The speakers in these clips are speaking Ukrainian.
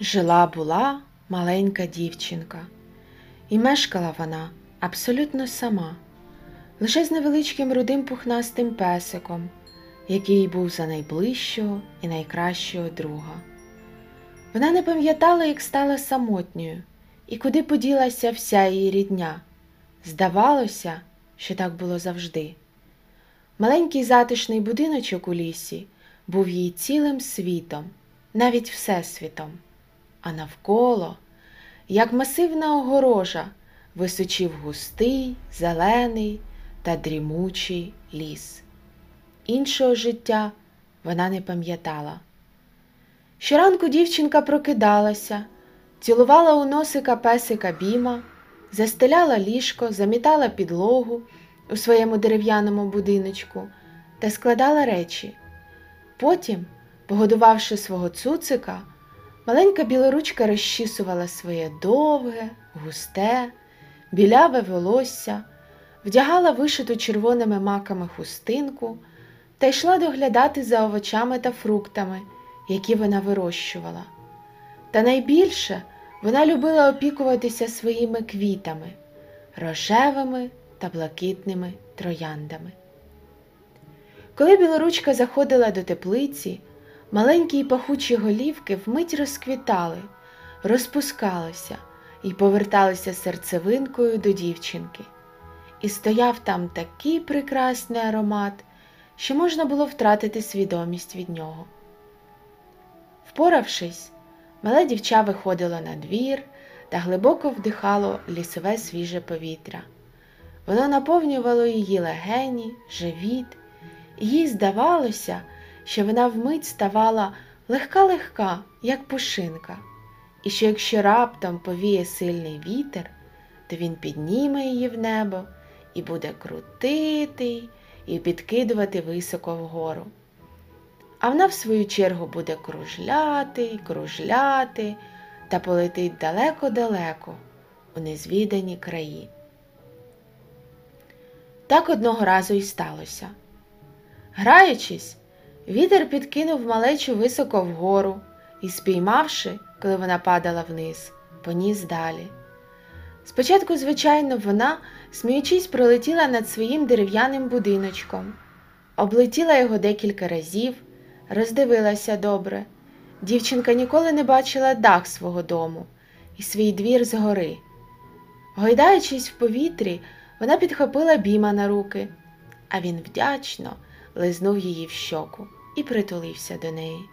Жила була маленька дівчинка, і мешкала вона абсолютно сама, лише з невеличким рудим пухнастим песиком, який був за найближчого і найкращого друга. Вона не пам'ятала, як стала самотньою і куди поділася вся її рідня. Здавалося, що так було завжди. Маленький затишний будиночок у лісі був їй цілим світом, навіть всесвітом а навколо, як масивна огорожа, височив густий, зелений та дрімучий ліс. Іншого життя вона не пам'ятала. Щоранку дівчинка прокидалася, цілувала у носика песика біма, застеляла ліжко, замітала підлогу у своєму дерев'яному будиночку та складала речі. Потім, погодувавши свого цуцика, Маленька білоручка розчісувала своє довге, густе, біляве волосся, вдягала вишиту червоними маками хустинку та йшла доглядати за овочами та фруктами, які вона вирощувала. Та найбільше вона любила опікуватися своїми квітами, рожевими та блакитними трояндами. Коли білоручка заходила до теплиці, Маленькі й пахучі голівки вмить розквітали, розпускалися і поверталися серцевинкою до дівчинки. І стояв там такий прекрасний аромат, що можна було втратити свідомість від нього. Впоравшись, мале дівча виходило на двір та глибоко вдихало лісове свіже повітря. Воно наповнювало її легені, живіт, і їй здавалося, що вона вмить ставала легка-легка, як пушинка, і що якщо раптом повіє сильний вітер, то він підніме її в небо і буде крутити і підкидувати високо вгору. А вона, в свою чергу, буде кружляти й кружляти та полетить далеко-далеко у незвідані краї. Так одного разу і сталося. Граючись, Вітер підкинув малечу високо вгору і, спіймавши, коли вона падала вниз, поніс далі. Спочатку, звичайно, вона, сміючись, пролетіла над своїм дерев'яним будиночком, облетіла його декілька разів, роздивилася добре. Дівчинка ніколи не бачила дах свого дому і свій двір згори. Гойдаючись в повітрі, вона підхопила біма на руки, а він вдячно лизнув її в щоку і притулився до неї.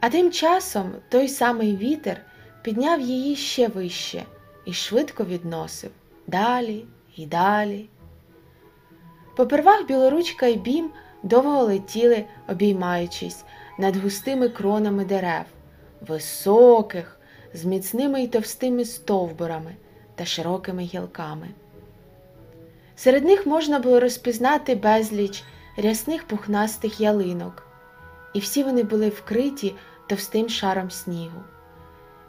А тим часом той самий вітер підняв її ще вище і швидко відносив далі і далі. Попервах білоручка й бім довго летіли, обіймаючись над густими кронами дерев, високих, з міцними й товстими стовбурами та широкими гілками. Серед них можна було розпізнати безліч рясних пухнастих ялинок, і всі вони були вкриті товстим шаром снігу,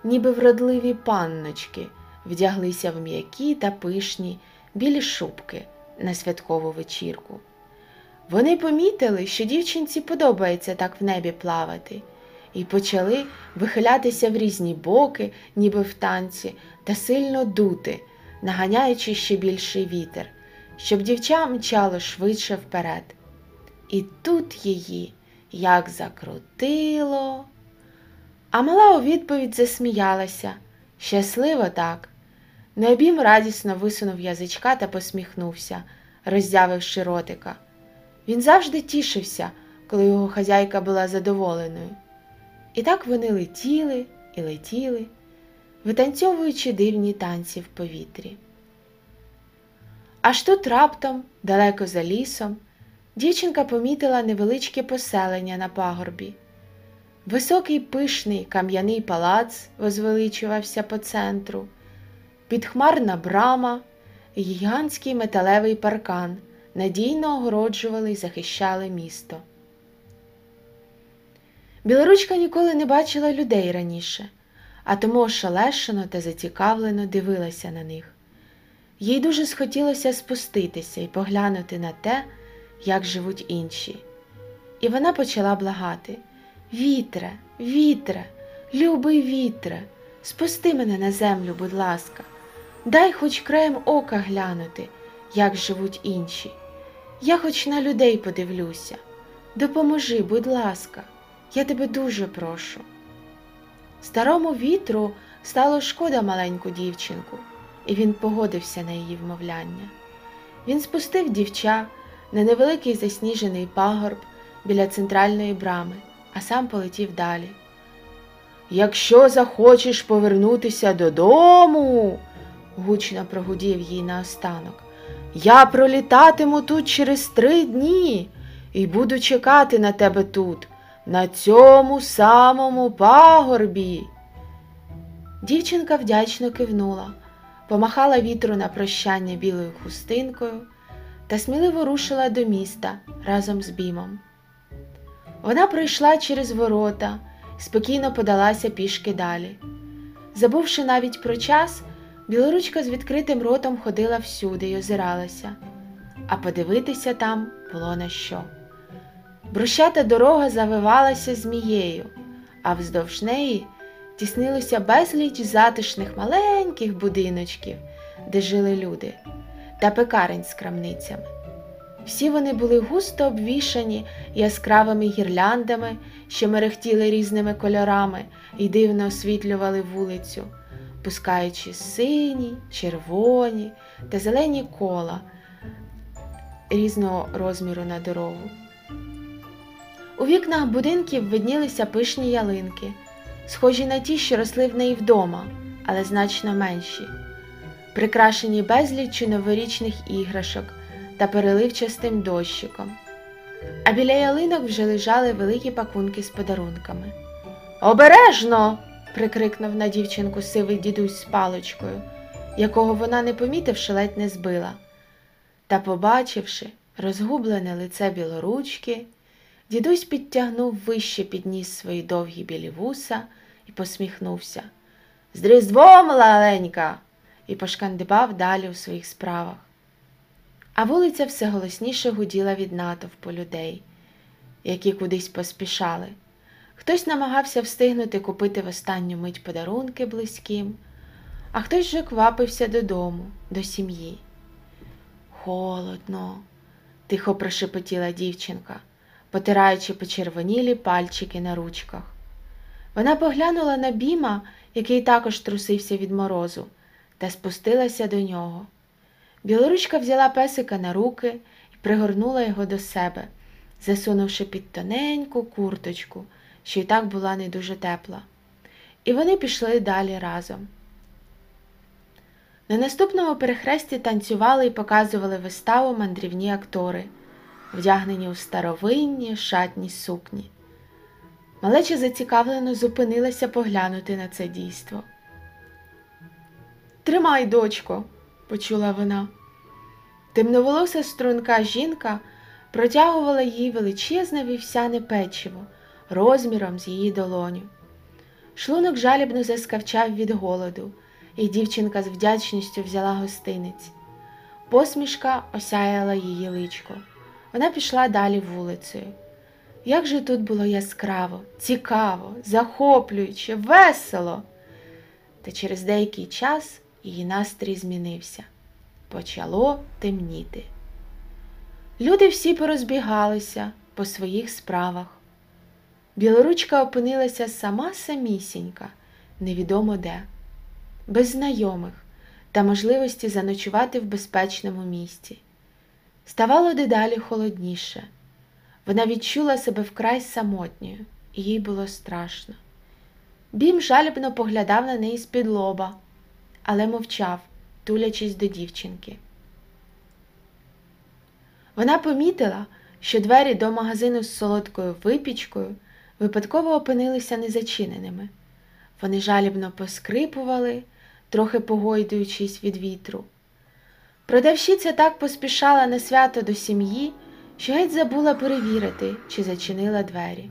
ніби вродливі панночки вдяглися в м'які та пишні білі шубки на святкову вечірку. Вони помітили, що дівчинці подобається так в небі плавати, і почали вихилятися в різні боки, ніби в танці, та сильно дути, наганяючи ще більший вітер, щоб дівча мчало швидше вперед. І тут її як закрутило. А мала у відповідь засміялася. Щасливо так. Необім радісно висунув язичка та посміхнувся, роззявивши ротика. Він завжди тішився, коли його хазяйка була задоволеною. І так вони летіли і летіли, витанцьовуючи дивні танці в повітрі. Аж тут раптом, далеко за лісом, дівчинка помітила невеличке поселення на пагорбі. Високий пишний кам'яний палац возвеличувався по центру, підхмарна брама і гігантський металевий паркан надійно огороджували й захищали місто. Білоручка ніколи не бачила людей раніше, а тому ошелешено та зацікавлено дивилася на них. Їй дуже схотілося спуститися і поглянути на те, як живуть інші. І вона почала благати Вітре, вітре, Любий вітре, спусти мене на землю, будь ласка, дай хоч краєм ока глянути, як живуть інші. Я хоч на людей подивлюся. Допоможи, будь ласка, я тебе дуже прошу. Старому вітру стало шкода маленьку дівчинку, і він погодився на її вмовляння. Він спустив дівча на невеликий засніжений пагорб біля центральної брами, а сам полетів далі. Якщо захочеш повернутися додому, гучно прогудів їй наостанок, я пролітатиму тут через три дні і буду чекати на тебе тут, на цьому самому пагорбі. Дівчинка вдячно кивнула, помахала вітру на прощання білою хустинкою та сміливо рушила до міста разом з бімом. Вона пройшла через ворота, спокійно подалася пішки далі. Забувши навіть про час, білоручка з відкритим ротом ходила всюди й озиралася, а подивитися там було на що. Брущата дорога завивалася змією, а вздовж неї тіснилося безліч затишних маленьких будиночків, де жили люди, та пекарень з крамницями. Всі вони були густо обвішані яскравими гірляндами, що мерехтіли різними кольорами і дивно освітлювали вулицю, пускаючи сині, червоні та зелені кола різного розміру на дорогу. У вікнах будинків виднілися пишні ялинки, схожі на ті, що росли в неї вдома, але значно менші, прикрашені безліччю новорічних іграшок та переливчастим дощиком. А біля ялинок вже лежали великі пакунки з подарунками. Обережно! прикрикнув на дівчинку сивий дідусь з паличкою, якого вона, не помітивши, ледь не збила. Та, побачивши розгублене лице білоручки, дідусь підтягнув вище підніс свої довгі білі вуса і посміхнувся. З різдвом, маленька! І пошкандибав далі у своїх справах. А вулиця все голосніше гуділа від натовпу людей, які кудись поспішали. Хтось намагався встигнути купити в останню мить подарунки близьким, а хтось же квапився додому, до сім'ї. Холодно, тихо прошепотіла дівчинка, потираючи почервонілі пальчики на ручках. Вона поглянула на біма, який також трусився від морозу, та спустилася до нього. Білоручка взяла песика на руки і пригорнула його до себе, засунувши під тоненьку курточку, що й так була не дуже тепла. І вони пішли далі разом. На наступному перехресті танцювали і показували виставу мандрівні актори, вдягнені у старовинні шатні сукні. Малеча зацікавлено зупинилася поглянути на це дійство. Тримай, дочко, почула вона. Темноволоса струнка жінка протягувала їй величезне вівсяне печиво розміром з її долоню. Шлунок жалібно заскавчав від голоду, і дівчинка з вдячністю взяла гостиниць. Посмішка осяяла її личко. Вона пішла далі вулицею. Як же тут було яскраво, цікаво, захоплююче, весело. Та через деякий час її настрій змінився. Почало темніти. Люди всі порозбігалися по своїх справах. Білоручка опинилася сама самісінька, невідомо де, без знайомих та можливості заночувати в безпечному місці. Ставало дедалі холодніше. Вона відчула себе вкрай самотньою, і їй було страшно. Бім жалібно поглядав на неї з-під лоба, але мовчав, тулячись до дівчинки. Вона помітила, що двері до магазину з солодкою випічкою випадково опинилися незачиненими. Вони жалібно поскрипували, трохи погойдуючись від вітру. Продавщиця так поспішала на свято до сім'ї, що геть забула перевірити, чи зачинила двері.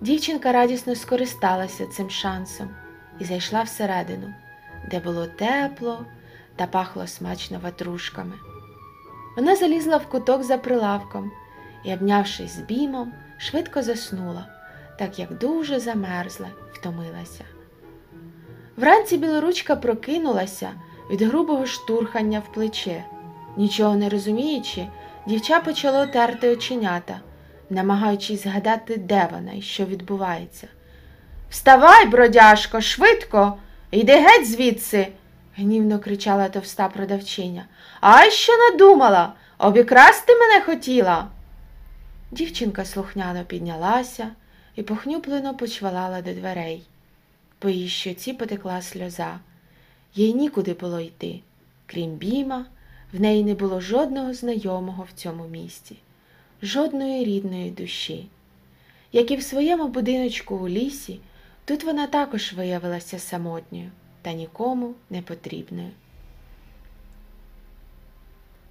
Дівчинка радісно скористалася цим шансом і зайшла всередину, де було тепло та пахло смачно ватрушками. Вона залізла в куток за прилавком і, обнявшись з бімом, швидко заснула, так як дуже замерзла й втомилася. Вранці білоручка прокинулася від грубого штурхання в плече. Нічого не розуміючи, дівча почало терти оченята, намагаючись згадати, де вона і що відбувається. Вставай, бродяжко, швидко, йди геть звідси, гнівно кричала товста продавчиня. Ай що надумала? Обікрасти мене хотіла. Дівчинка слухняно піднялася і похнюплено почвалала до дверей. По її щоці потекла сльоза. Їй нікуди було йти. Крім біма, в неї не було жодного знайомого в цьому місті, жодної рідної душі. Як і в своєму будиночку у лісі, тут вона також виявилася самотньою та нікому не потрібною.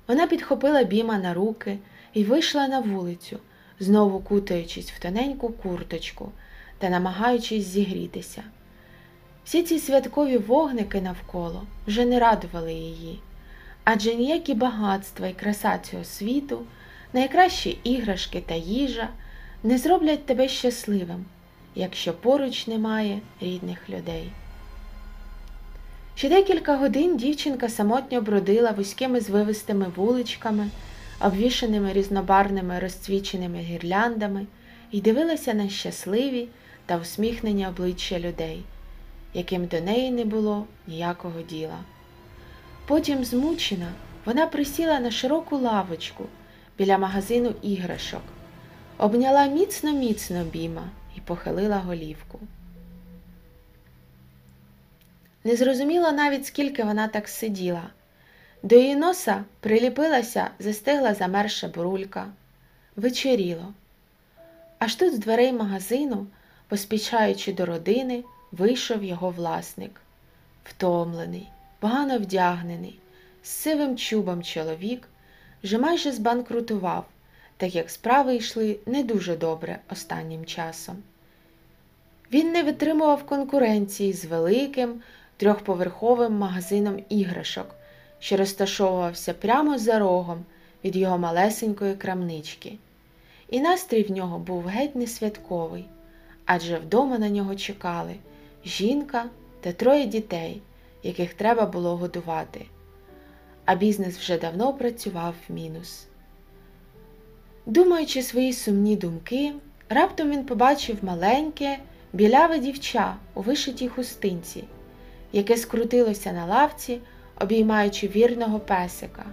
Вона підхопила біма на руки і вийшла на вулицю, знову кутаючись в тоненьку курточку та намагаючись зігрітися. Всі ці святкові вогники навколо вже не радували її, адже ніякі багатства і краса цього світу, найкращі іграшки та їжа не зроблять тебе щасливим, якщо поруч немає рідних людей. Ще декілька годин дівчинка самотньо бродила вузькими звивистими вуличками, обвішаними різнобарними розцвіченими гірляндами, і дивилася на щасливі та усміхнені обличчя людей, яким до неї не було ніякого діла. Потім, змучена, вона присіла на широку лавочку біля магазину іграшок, обняла міцно міцно біма і похилила голівку. Не зрозуміла навіть, скільки вона так сиділа. До її носа приліпилася, застигла замерша бурулька. Вечеріло. Аж тут з дверей магазину, поспішаючи до родини, вийшов його власник. Втомлений, погано вдягнений, з сивим чубом чоловік, вже майже збанкрутував, так як справи йшли не дуже добре останнім часом. Він не витримував конкуренції з великим трьохповерховим магазином іграшок, що розташовувався прямо за рогом від його малесенької крамнички. І настрій в нього був геть не святковий, адже вдома на нього чекали жінка та троє дітей, яких треба було годувати. А бізнес вже давно працював в мінус. Думаючи свої сумні думки, раптом він побачив маленьке, біляве дівча у вишитій хустинці, яке скрутилося на лавці, обіймаючи вірного песика.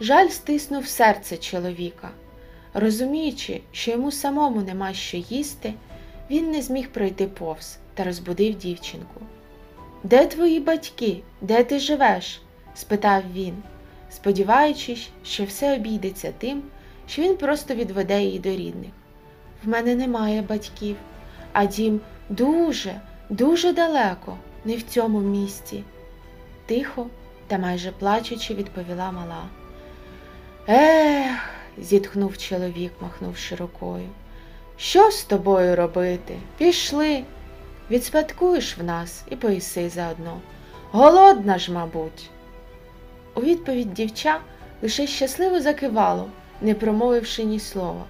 Жаль стиснув серце чоловіка. Розуміючи, що йому самому нема що їсти, він не зміг пройти повз та розбудив дівчинку. Де твої батьки? Де ти живеш? спитав він, сподіваючись, що все обійдеться тим, що він просто відведе її до рідних. В мене немає батьків, а дім дуже, дуже далеко, не в цьому місті. Тихо та майже плачучи, відповіла мала. Ех, зітхнув чоловік, махнувши рукою. Що з тобою робити? Пішли. Відспадкуєш в нас і поїси заодно. Голодна ж, мабуть. У відповідь дівча лише щасливо закивало, не промовивши ні слова,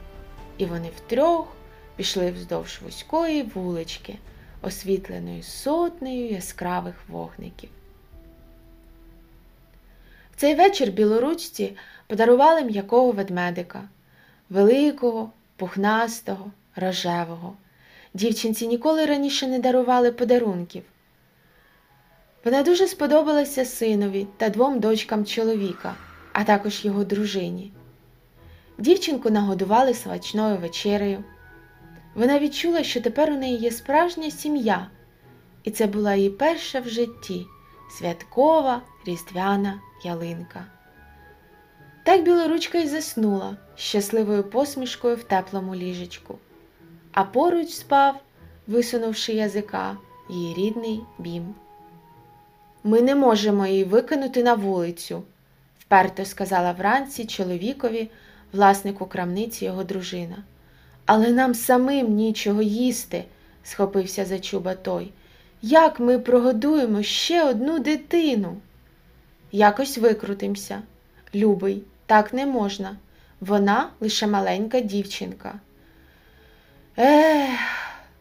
і вони втрьох пішли вздовж вузької вулички, освітленої сотнею яскравих вогників. В цей вечір білоручці подарували м'якого ведмедика, великого, пухнастого, рожевого. Дівчинці ніколи раніше не дарували подарунків. Вона дуже сподобалася синові та двом дочкам чоловіка, а також його дружині. Дівчинку нагодували смачною вечерею. Вона відчула, що тепер у неї є справжня сім'я, і це була її перша в житті святкова різдвяна ялинка. Так білоручка й заснула щасливою посмішкою в теплому ліжечку, а поруч спав, висунувши язика, її рідний бім. Ми не можемо її викинути на вулицю, вперто сказала вранці чоловікові, власнику крамниці його дружина. Але нам самим нічого їсти, схопився за чуба той. Як ми прогодуємо ще одну дитину? Якось викрутимся. Любий, так не можна. Вона лише маленька дівчинка. Ех,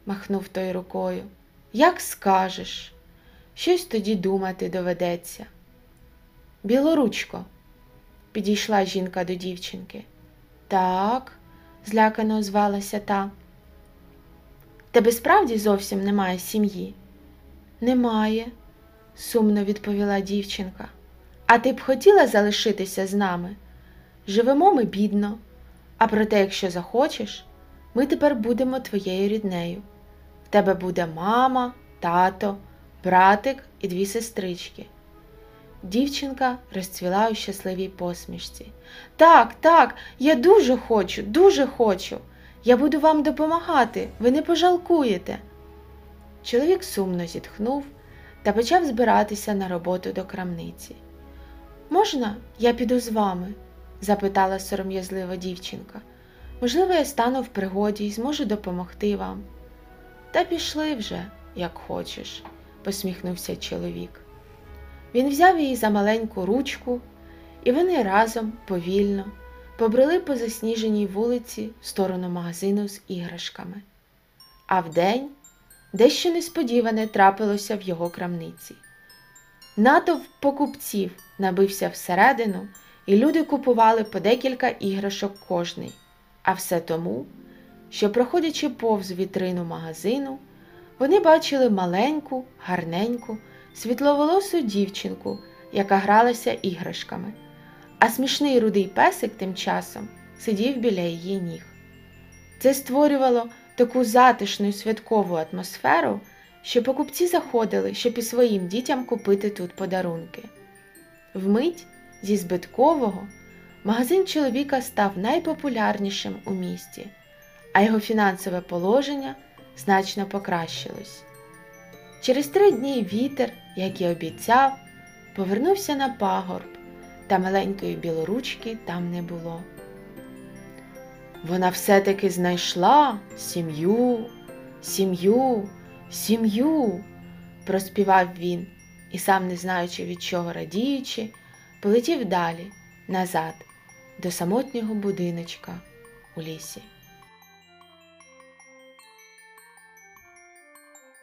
махнув той рукою. Як скажеш, щось тоді думати доведеться. Білоручко, підійшла жінка до дівчинки. Так, злякано озвалася та. Тебе справді зовсім немає сім'ї? Немає, сумно відповіла дівчинка. А ти б хотіла залишитися з нами? Живемо ми бідно, а проте, якщо захочеш, ми тепер будемо твоєю ріднею. В тебе буде мама, тато, братик і дві сестрички. Дівчинка розцвіла у щасливій посмішці. Так, так, я дуже хочу, дуже хочу. Я буду вам допомагати, ви не пожалкуєте. Чоловік сумно зітхнув та почав збиратися на роботу до крамниці. Можна, я піду з вами? запитала сором'язлива дівчинка. Можливо, я стану в пригоді і зможу допомогти вам. Та пішли вже, як хочеш, посміхнувся чоловік. Він взяв її за маленьку ручку, і вони разом повільно побрели по засніженій вулиці в сторону магазину з іграшками. А вдень дещо несподіване трапилося в його крамниці. Натовп покупців набився всередину, і люди купували по декілька іграшок кожний, а все тому, що, проходячи повз вітрину магазину, вони бачили маленьку, гарненьку, світловолосу дівчинку, яка гралася іграшками, а смішний рудий песик тим часом сидів біля її ніг. Це створювало таку затишну святкову атмосферу, що покупці заходили, щоб і своїм дітям купити тут подарунки. Вмить зі збиткового магазин чоловіка став найпопулярнішим у місті, а його фінансове положення значно покращилось. Через три дні вітер, як і обіцяв, повернувся на пагорб, та маленької білоручки там не було. Вона все-таки знайшла сім'ю, сім'ю, сім'ю, проспівав він і, сам не знаючи від чого радіючи, полетів далі, назад, до самотнього будиночка у лісі.